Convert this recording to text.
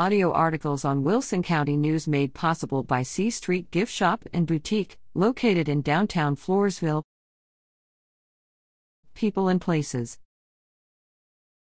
Audio articles on Wilson County News made possible by C Street Gift Shop and Boutique, located in downtown Floresville. People and Places